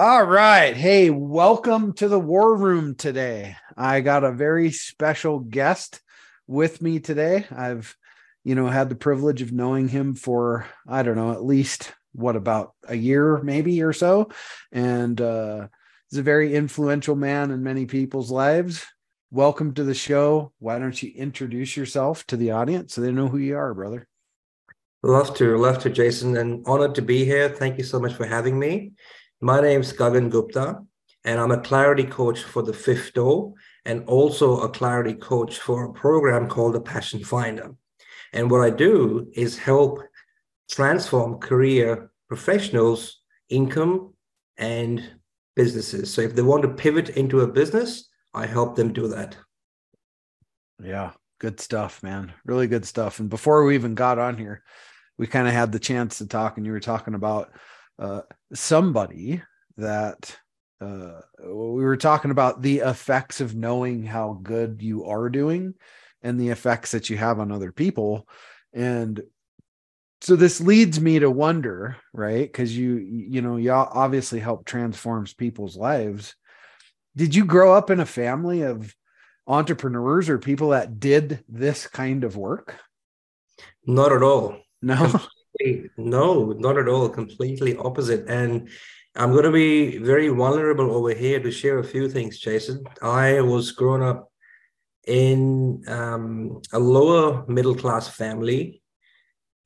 All right. Hey, welcome to the War Room today. I got a very special guest with me today. I've, you know, had the privilege of knowing him for, I don't know, at least what about a year, maybe or so. And uh, he's a very influential man in many people's lives. Welcome to the show. Why don't you introduce yourself to the audience so they know who you are, brother? Love to, love to, Jason, and honored to be here. Thank you so much for having me. My name is Gagan Gupta, and I'm a clarity coach for the fifth door and also a clarity coach for a program called the Passion Finder. And what I do is help transform career professionals' income and businesses. So if they want to pivot into a business, I help them do that. Yeah, good stuff, man. Really good stuff. And before we even got on here, we kind of had the chance to talk, and you were talking about uh, somebody that uh, we were talking about the effects of knowing how good you are doing and the effects that you have on other people. And so this leads me to wonder right? Because you you know you obviously help transforms people's lives. Did you grow up in a family of entrepreneurs or people that did this kind of work? Not at all. No no, not at all. Completely opposite. And I'm going to be very vulnerable over here to share a few things, Jason. I was growing up in um, a lower middle class family.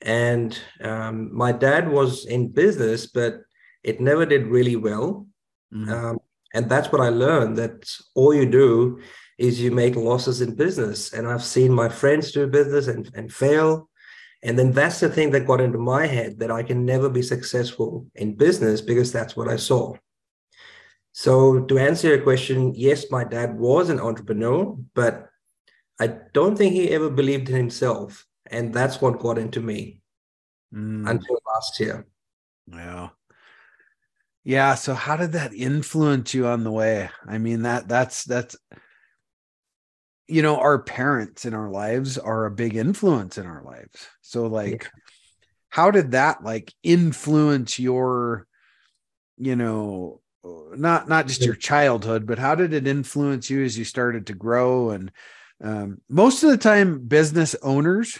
And um, my dad was in business, but it never did really well. Mm-hmm. Um, and that's what I learned that all you do is you make losses in business. And I've seen my friends do business and, and fail. And then that's the thing that got into my head that I can never be successful in business because that's what I saw. So, to answer your question, yes, my dad was an entrepreneur, but I don't think he ever believed in himself. And that's what got into me mm. until last year. Yeah. Yeah. So how did that influence you on the way? I mean, that that's that's you know our parents in our lives are a big influence in our lives. So like yeah. how did that like influence your you know not not just your childhood but how did it influence you as you started to grow? And um, most of the time business owners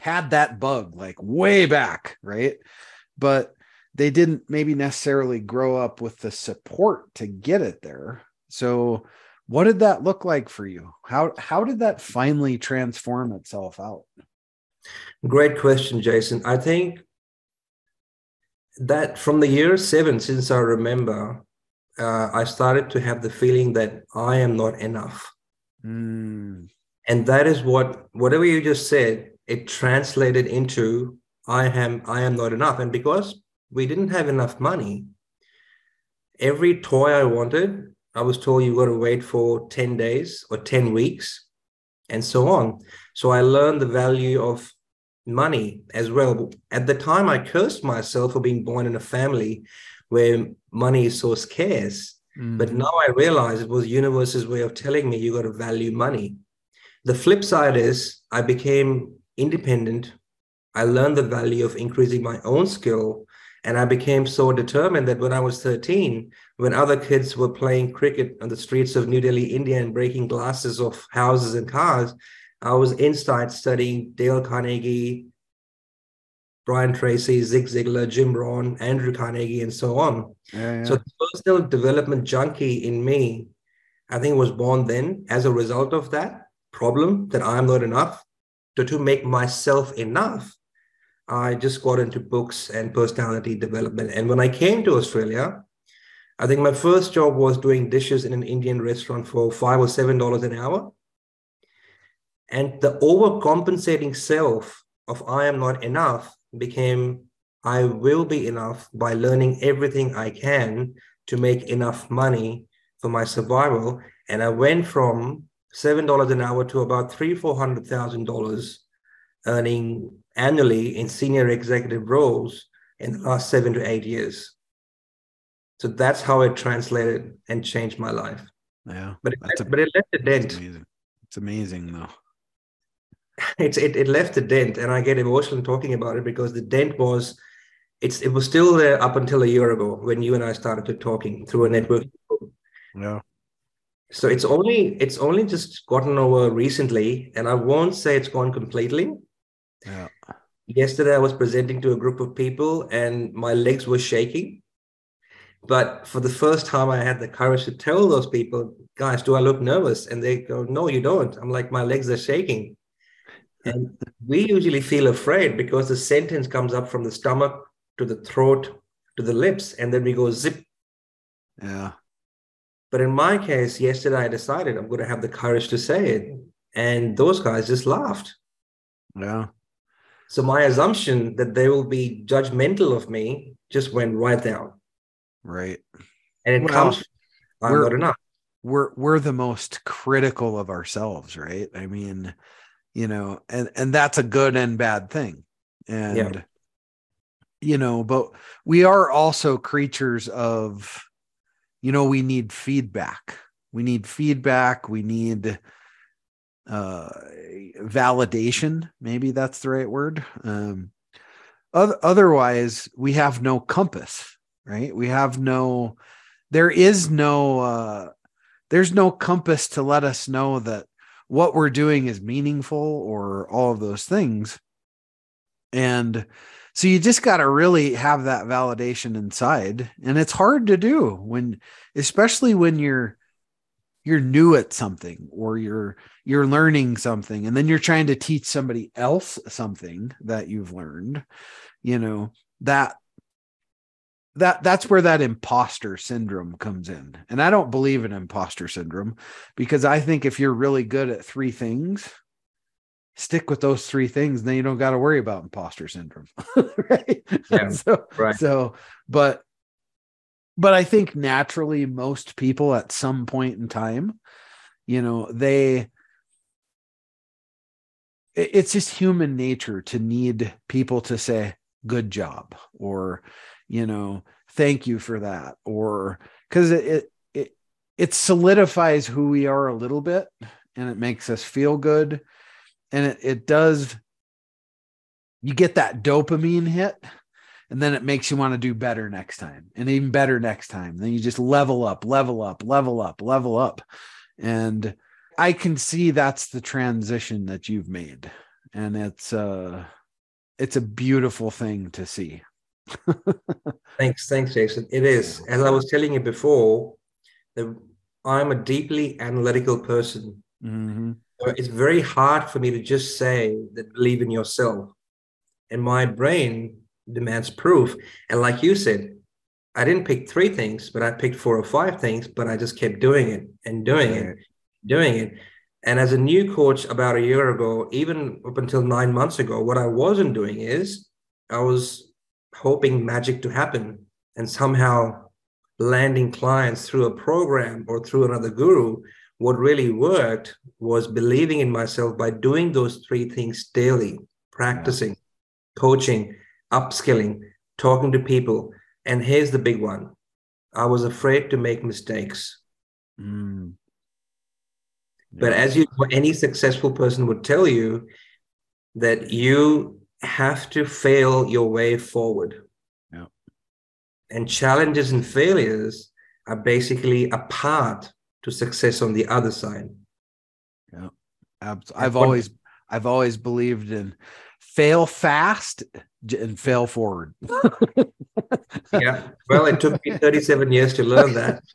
had that bug like way back right? But they didn't maybe necessarily grow up with the support to get it there. So what did that look like for you? How how did that finally transform itself out? Great question jason. I think that from the year seven since i remember uh, i started to have the feeling that i am not enough. Mm. and that is what whatever you just said it translated into i am i am not enough. And because we didn't have enough money every toy i wanted I was told you've got to wait for 10 days or 10 weeks and so on. So I learned the value of money as well. At the time, I cursed myself for being born in a family where money is so scarce. Mm. But now I realize it was universe's way of telling me you got to value money. The flip side is I became independent. I learned the value of increasing my own skill and I became so determined that when I was 13, when other kids were playing cricket on the streets of New Delhi, India, and breaking glasses off houses and cars, I was inside studying Dale Carnegie, Brian Tracy, Zig Ziglar, Jim Rohn, Andrew Carnegie, and so on. Yeah, yeah. So the personal development junkie in me, I think, was born then as a result of that problem that I'm not enough to, to make myself enough I just got into books and personality development. And when I came to Australia, I think my first job was doing dishes in an Indian restaurant for five or seven dollars an hour. And the overcompensating self of I am not enough became I will be enough by learning everything I can to make enough money for my survival. And I went from seven dollars an hour to about three, four hundred thousand dollars earning annually in senior executive roles in the last seven to eight years. So that's how it translated and changed my life. Yeah. But it, a, but it left a dent. Amazing. It's amazing though. It's it, it left a dent and I get emotional talking about it because the dent was it's it was still there up until a year ago when you and I started to talking through a network. Yeah. So it's only it's only just gotten over recently, and I won't say it's gone completely. Yeah. Yesterday I was presenting to a group of people and my legs were shaking. But for the first time, I had the courage to tell those people, guys, do I look nervous? And they go, no, you don't. I'm like, my legs are shaking. And we usually feel afraid because the sentence comes up from the stomach to the throat to the lips, and then we go zip. Yeah. But in my case, yesterday I decided I'm going to have the courage to say it. And those guys just laughed. Yeah. So my assumption that they will be judgmental of me just went right down. Right. And it well, comes I'm not enough. We're we're the most critical of ourselves, right? I mean, you know, and and that's a good and bad thing. And yeah. you know, but we are also creatures of you know, we need feedback. We need feedback, we need uh validation, maybe that's the right word. Um otherwise we have no compass right? We have no there is no uh there's no compass to let us know that what we're doing is meaningful or all of those things. And so you just got to really have that validation inside. And it's hard to do when especially when you're you're new at something or you're you're learning something and then you're trying to teach somebody else something that you've learned you know that that that's where that imposter syndrome comes in. And i don't believe in imposter syndrome because i think if you're really good at three things stick with those three things then you don't got to worry about imposter syndrome right? Yeah, so right. so but but i think naturally most people at some point in time you know they it's just human nature to need people to say good job or you know thank you for that or because it, it it solidifies who we are a little bit and it makes us feel good and it, it does you get that dopamine hit and then it makes you want to do better next time and even better next time then you just level up level up level up level up and i can see that's the transition that you've made and it's uh it's a beautiful thing to see thanks, thanks, Jason. It is. As I was telling you before, the, I'm a deeply analytical person. Mm-hmm. So it's very hard for me to just say that believe in yourself. And my brain demands proof. And like you said, I didn't pick three things, but I picked four or five things, but I just kept doing it and doing it, doing it. And as a new coach about a year ago, even up until nine months ago, what I wasn't doing is I was hoping magic to happen and somehow landing clients through a program or through another guru what really worked was believing in myself by doing those three things daily practicing coaching upskilling talking to people and here's the big one i was afraid to make mistakes mm. yeah. but as you any successful person would tell you that you have to fail your way forward. Yeah. And challenges and failures are basically a part to success on the other side. Yeah. I've always I've always believed in fail fast and fail forward. yeah. Well, it took me 37 years to learn that.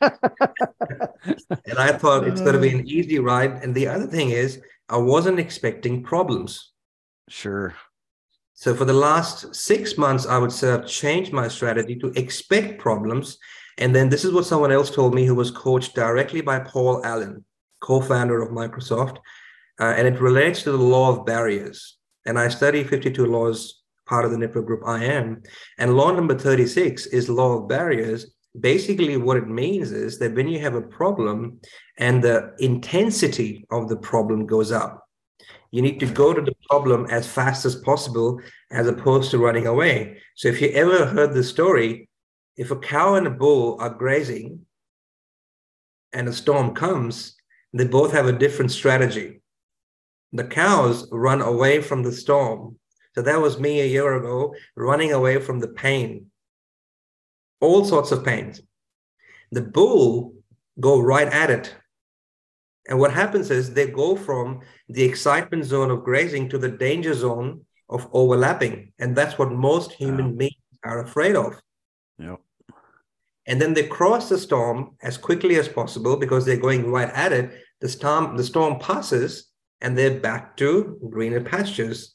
and I thought it's going to be an uh. easy ride. And the other thing is, I wasn't expecting problems. Sure. So for the last six months, I would say I've changed my strategy to expect problems. And then this is what someone else told me who was coached directly by Paul Allen, co-founder of Microsoft. Uh, and it relates to the law of barriers. And I study 52 laws part of the network group I am. And law number 36 is law of barriers. Basically, what it means is that when you have a problem and the intensity of the problem goes up, you need to go to the problem as fast as possible as opposed to running away. So, if you ever heard the story, if a cow and a bull are grazing and a storm comes, they both have a different strategy. The cows run away from the storm. So that was me a year ago, running away from the pain, all sorts of pains. The bull go right at it. And what happens is they go from the excitement zone of grazing to the danger zone of overlapping. And that's what most human beings are afraid of. Yep. And then they cross the storm as quickly as possible because they're going right at it. The storm, the storm passes and they're back to greener pastures.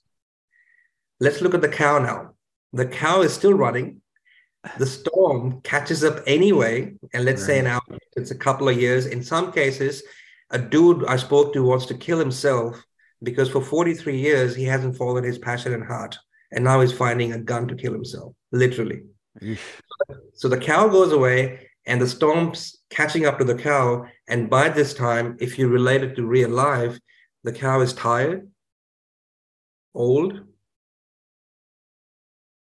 Let's look at the cow now. The cow is still running. The storm catches up anyway. And let's right. say now it's a couple of years. In some cases, a dude I spoke to wants to kill himself because for 43 years he hasn't followed his passion and heart. And now he's finding a gun to kill himself, literally. so the cow goes away and the storm's catching up to the cow. And by this time, if you relate it to real life, the cow is tired, old,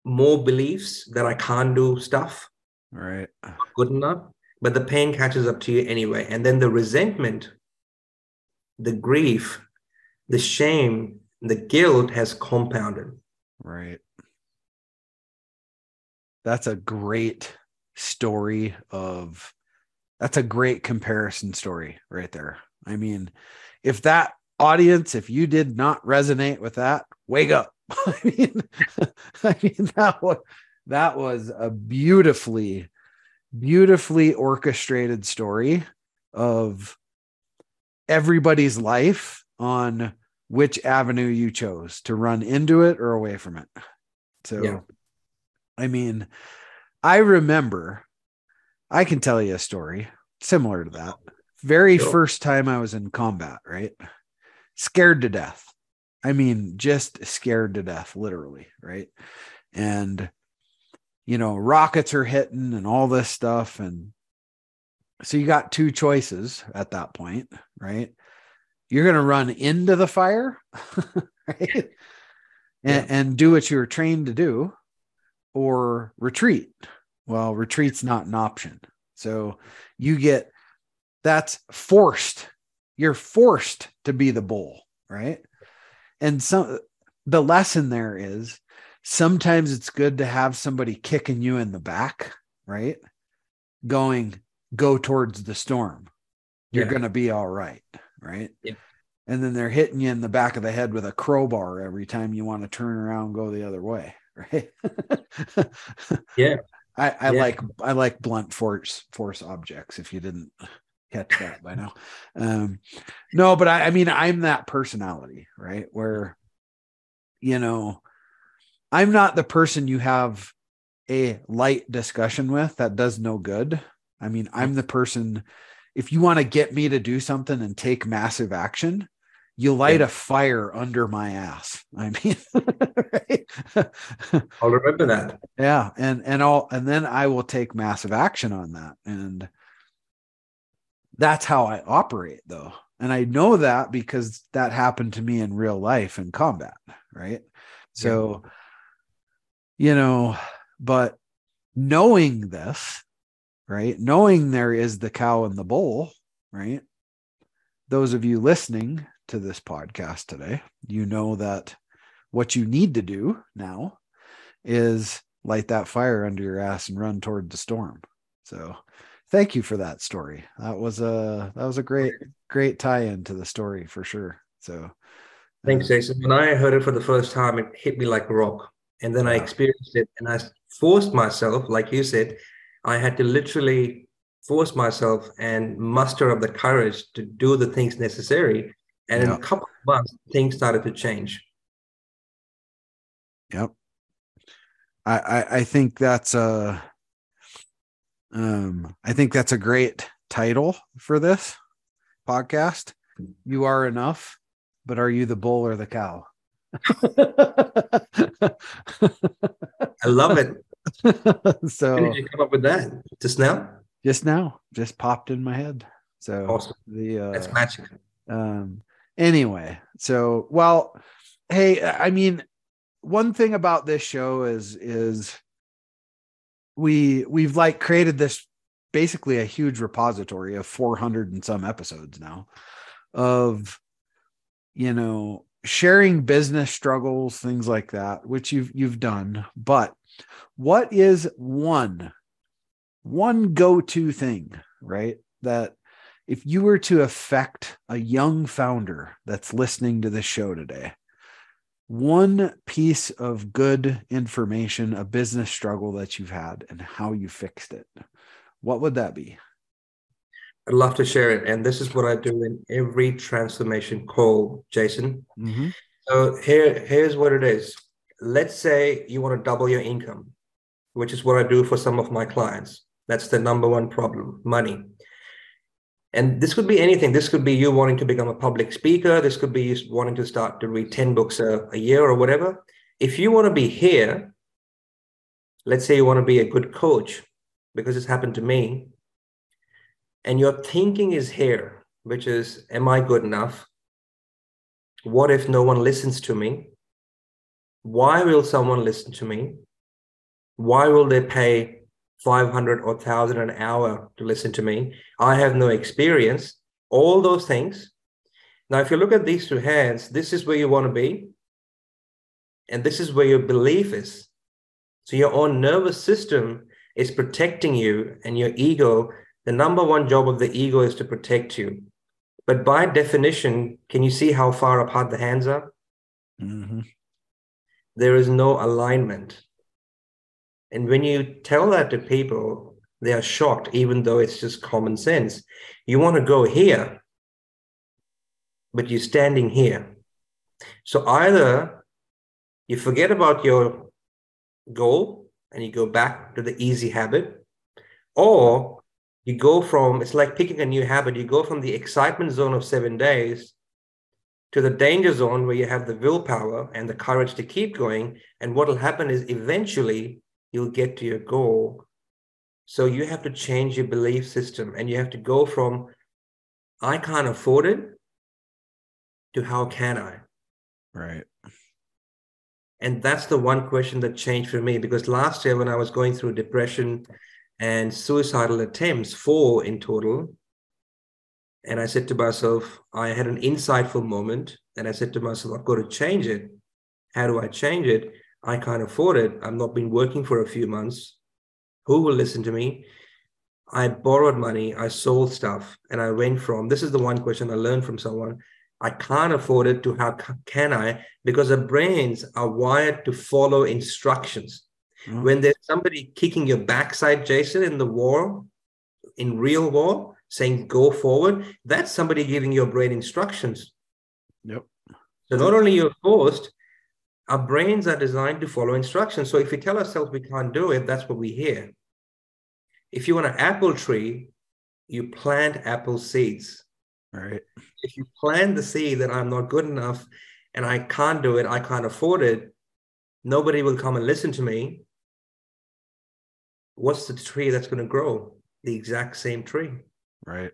more beliefs that I can't do stuff. Right. Good enough. But the pain catches up to you anyway. And then the resentment, the grief, the shame, the guilt has compounded. Right. That's a great story of that's a great comparison story right there. I mean, if that audience, if you did not resonate with that, wake up. I mean, I mean that was that was a beautifully, beautifully orchestrated story of everybody's life on which avenue you chose to run into it or away from it. So, yeah. I mean, I remember, I can tell you a story similar to that. Very sure. first time I was in combat, right? scared to death. I mean, just scared to death, literally, right? And, you know, rockets are hitting and all this stuff. And so you got two choices at that point, right? You're going to run into the fire, right? Yeah. And, and do what you were trained to do or retreat. Well, retreat's not an option. So you get that's forced you're forced to be the bull, right? And some the lesson there is sometimes it's good to have somebody kicking you in the back, right? Going, go towards the storm. You're yeah. going to be all right, right? Yeah. And then they're hitting you in the back of the head with a crowbar every time you want to turn around go the other way, right? yeah. I, I yeah. like I like blunt force force objects. If you didn't catch that by now. Um, no, but I, I mean, I'm that personality, right? Where, you know, I'm not the person you have a light discussion with that does no good. I mean, I'm the person, if you want to get me to do something and take massive action, you light yeah. a fire under my ass. I mean, right? I'll remember that. Yeah. And, and I'll, and then I will take massive action on that. And, that's how I operate though. And I know that because that happened to me in real life in combat, right? So, yeah. you know, but knowing this, right? Knowing there is the cow in the bowl, right? Those of you listening to this podcast today, you know that what you need to do now is light that fire under your ass and run toward the storm. So, thank you for that story. That was a that was a great great tie-in to the story for sure. So thanks, uh, Jason. When I heard it for the first time, it hit me like a rock. And then I experienced it and I forced myself, like you said, I had to literally force myself and muster up the courage to do the things necessary. And in a couple of months, things started to change. Yep. I, I, I think that's uh um, I think that's a great title for this podcast. You are enough, but are you the bull or the cow? I love it. so did you come up with that? Just now? just now, just popped in my head. So Awesome. the uh, That's magic. um anyway so well hey i mean one thing about this show is is we we've like created this basically a huge repository of 400 and some episodes now of you know sharing business struggles things like that which you've you've done but what is one one go-to thing right that if you were to affect a young founder that's listening to this show today, one piece of good information, a business struggle that you've had and how you fixed it, what would that be? I'd love to share it. And this is what I do in every transformation call, Jason. Mm-hmm. So here, here's what it is. Let's say you want to double your income, which is what I do for some of my clients. That's the number one problem, money. And this could be anything. This could be you wanting to become a public speaker. This could be you wanting to start to read 10 books a, a year or whatever. If you want to be here, let's say you want to be a good coach, because it's happened to me, and your thinking is here, which is, am I good enough? What if no one listens to me? Why will someone listen to me? Why will they pay 500 or 1000 an hour to listen to me. I have no experience. All those things. Now, if you look at these two hands, this is where you want to be. And this is where your belief is. So your own nervous system is protecting you, and your ego, the number one job of the ego is to protect you. But by definition, can you see how far apart the hands are? Mm-hmm. There is no alignment. And when you tell that to people, they are shocked, even though it's just common sense. You want to go here, but you're standing here. So either you forget about your goal and you go back to the easy habit, or you go from it's like picking a new habit, you go from the excitement zone of seven days to the danger zone where you have the willpower and the courage to keep going. And what will happen is eventually you'll get to your goal. So you have to change your belief system and you have to go from, I can't afford it, to how can I? Right. And that's the one question that changed for me because last year when I was going through depression and suicidal attempts, four in total, and I said to myself, I had an insightful moment and I said to myself, I've got to change it. How do I change it? I can't afford it. I've not been working for a few months. Who will listen to me? I borrowed money, I sold stuff, and I went from this is the one question I learned from someone. I can't afford it to how can I? Because our brains are wired to follow instructions. Mm-hmm. When there's somebody kicking your backside, Jason, in the war, in real war, saying go forward, that's somebody giving your brain instructions. Yep. So not only you're forced, our brains are designed to follow instructions. So if we tell ourselves we can't do it, that's what we hear. If you want an apple tree, you plant apple seeds. Right. If you plant the seed that I'm not good enough and I can't do it, I can't afford it, nobody will come and listen to me. What's the tree that's going to grow? The exact same tree. Right.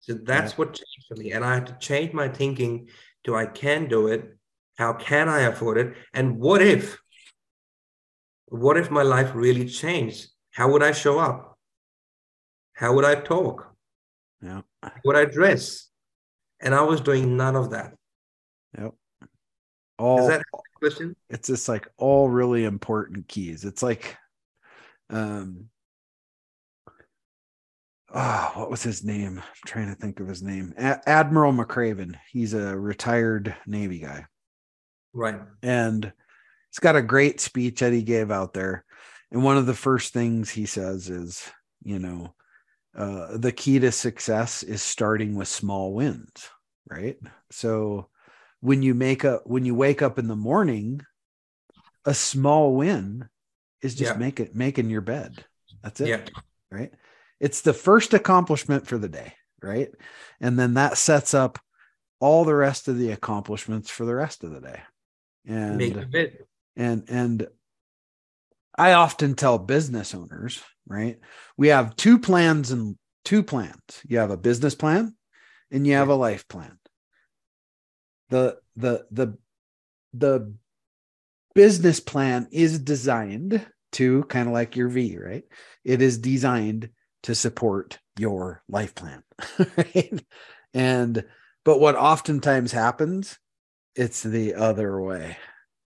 So that's yeah. what changed for me. And I had to change my thinking to I can do it how can I afford it? And what if? What if my life really changed? How would I show up? How would I talk? Yeah. How would I dress? And I was doing none of that. Yep. All Is that question? It's just like all really important keys. It's like um oh, what was his name? I'm trying to think of his name. A- Admiral McRaven. He's a retired Navy guy. Right. And he's got a great speech that he gave out there. And one of the first things he says is, you know, uh, the key to success is starting with small wins, right? So when you make a when you wake up in the morning, a small win is just yeah. make it making your bed. That's it. Yeah. Right. It's the first accomplishment for the day, right? And then that sets up all the rest of the accomplishments for the rest of the day and and and I often tell business owners, right? We have two plans and two plans. You have a business plan and you have a life plan. The the the the business plan is designed to kind of like your V, right? It is designed to support your life plan. Right? And but what oftentimes happens, it's the other way.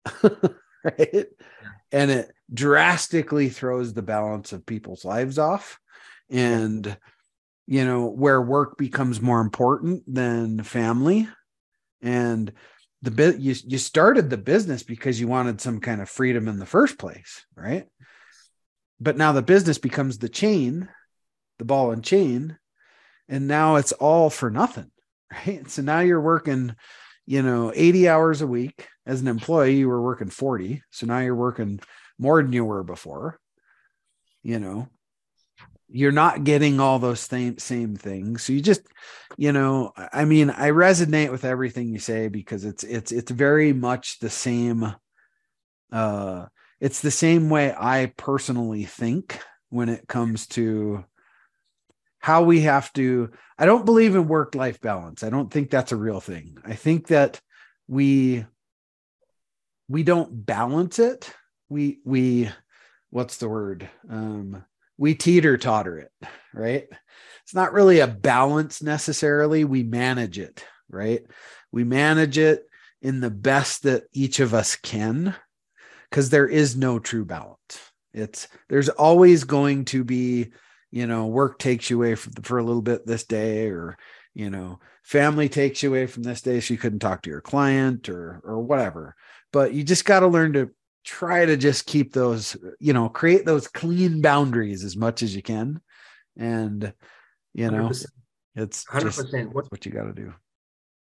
right? And it drastically throws the balance of people's lives off. And you know, where work becomes more important than family. And the bit you you started the business because you wanted some kind of freedom in the first place, right? But now the business becomes the chain, the ball and chain, and now it's all for nothing, right? So now you're working, you know, 80 hours a week as an employee, you were working 40. So now you're working more than you were before. You know, you're not getting all those same same things so you just you know i mean i resonate with everything you say because it's it's it's very much the same uh it's the same way i personally think when it comes to how we have to i don't believe in work life balance i don't think that's a real thing i think that we we don't balance it we we what's the word um we teeter totter it, right? It's not really a balance necessarily. We manage it, right? We manage it in the best that each of us can because there is no true balance. It's there's always going to be, you know, work takes you away for, for a little bit this day, or you know, family takes you away from this day, so you couldn't talk to your client or or whatever. But you just got to learn to try to just keep those, you know, create those clean boundaries as much as you can. And, you know, 100%. it's 100% what, what you got to do.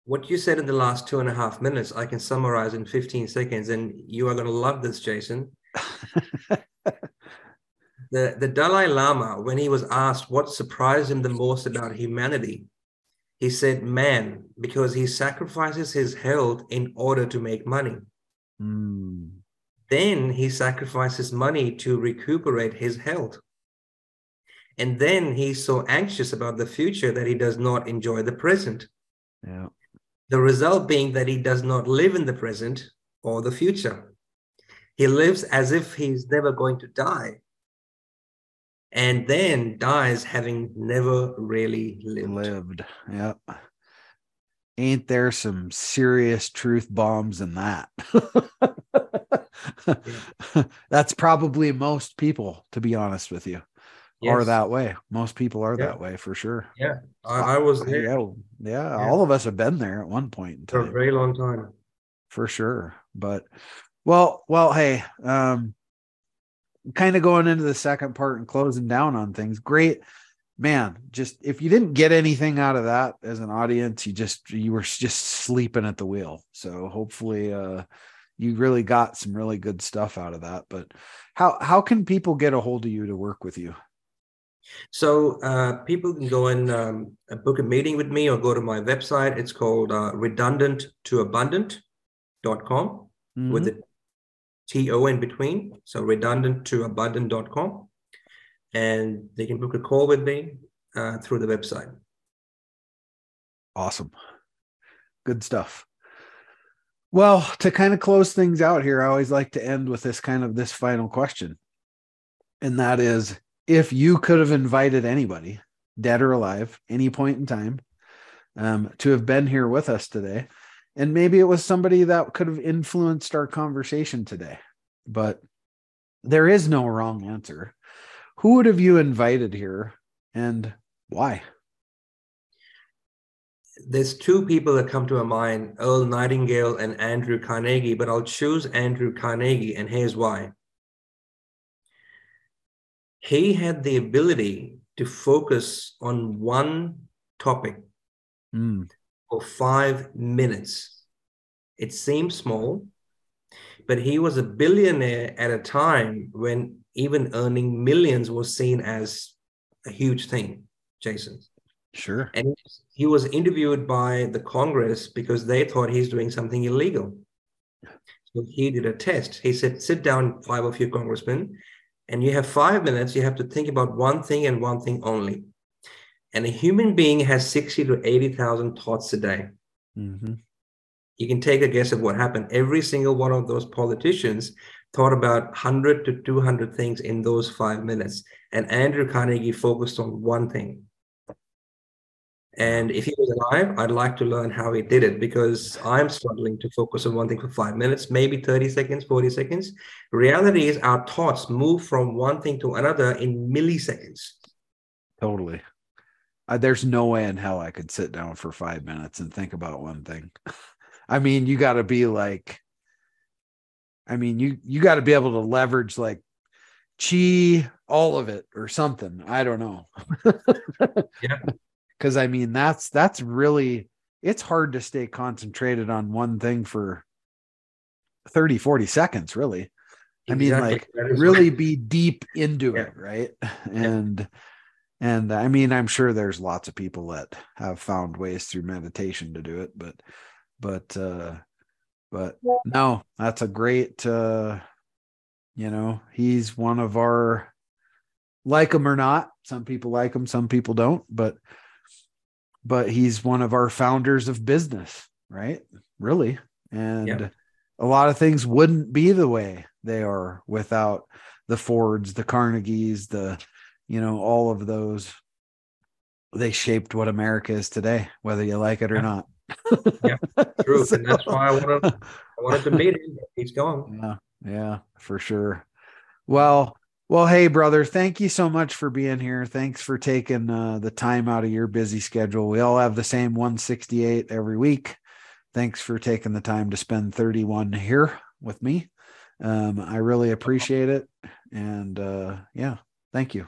What you said in the last two and a half minutes, I can summarize in 15 seconds, and you are going to love this, Jason. the, the Dalai Lama, when he was asked what surprised him the most about humanity, he said, man, because he sacrifices his health in order to make money. Mm. Then he sacrifices money to recuperate his health. And then he's so anxious about the future that he does not enjoy the present. Yeah. The result being that he does not live in the present or the future. He lives as if he's never going to die. And then dies having never really lived. Lived. Yep. Ain't there some serious truth bombs in that? That's probably most people, to be honest with you, yes. are that way. Most people are yeah. that way for sure. Yeah, I, I was there. Yeah, yeah, yeah, all of us have been there at one point in time. For a very long time. For sure. But well, well, hey, um, kind of going into the second part and closing down on things. Great man just if you didn't get anything out of that as an audience you just you were just sleeping at the wheel so hopefully uh you really got some really good stuff out of that. But how how can people get a hold of you to work with you? So uh, people can go and um, book a meeting with me or go to my website. It's called uh, redundant to abundant.com mm-hmm. with the T-O in between. So redundant to abundant.com. And they can book a call with me uh, through the website. Awesome. Good stuff. Well, to kind of close things out here, I always like to end with this kind of this final question. And that is if you could have invited anybody, dead or alive, any point in time, um, to have been here with us today, and maybe it was somebody that could have influenced our conversation today, but there is no wrong answer. Who would have you invited here and why? there's two people that come to my mind Earl Nightingale and Andrew Carnegie, but I'll choose Andrew Carnegie, and here's why. He had the ability to focus on one topic mm. For five minutes. It seems small, but he was a billionaire at a time when even earning millions was seen as a huge thing, Jason. Sure. And he was interviewed by the Congress because they thought he's doing something illegal. So he did a test. He said, sit down, five of you congressmen, and you have five minutes. You have to think about one thing and one thing only. And a human being has 60 to 80,000 thoughts a day. Mm-hmm. You can take a guess of what happened. Every single one of those politicians thought about 100 to 200 things in those five minutes. And Andrew Carnegie focused on one thing. And if he was alive, I'd like to learn how he did it because I'm struggling to focus on one thing for five minutes, maybe 30 seconds, 40 seconds. Reality is our thoughts move from one thing to another in milliseconds. Totally. Uh, there's no way in hell I could sit down for five minutes and think about one thing. I mean, you got to be like, I mean, you you got to be able to leverage like chi, all of it, or something. I don't know. yeah because I mean that's that's really it's hard to stay concentrated on one thing for 30 40 seconds really i mean like really be deep into yeah. it right and. And i mean i'm sure there's lots of people that have found ways through meditation to do it but but uh but no that's a great uh you know he's one of our like him or not some people like him some people don't but but he's one of our founders of business, right? Really. And yeah. a lot of things wouldn't be the way they are without the Fords, the Carnegies, the, you know, all of those. They shaped what America is today, whether you like it or yeah. not. yeah, true. so, and that's why I wanted, I wanted to meet him. He's gone. Yeah, yeah, for sure. Well, well, hey, brother, thank you so much for being here. Thanks for taking uh, the time out of your busy schedule. We all have the same 168 every week. Thanks for taking the time to spend 31 here with me. Um, I really appreciate it. And uh, yeah, thank you.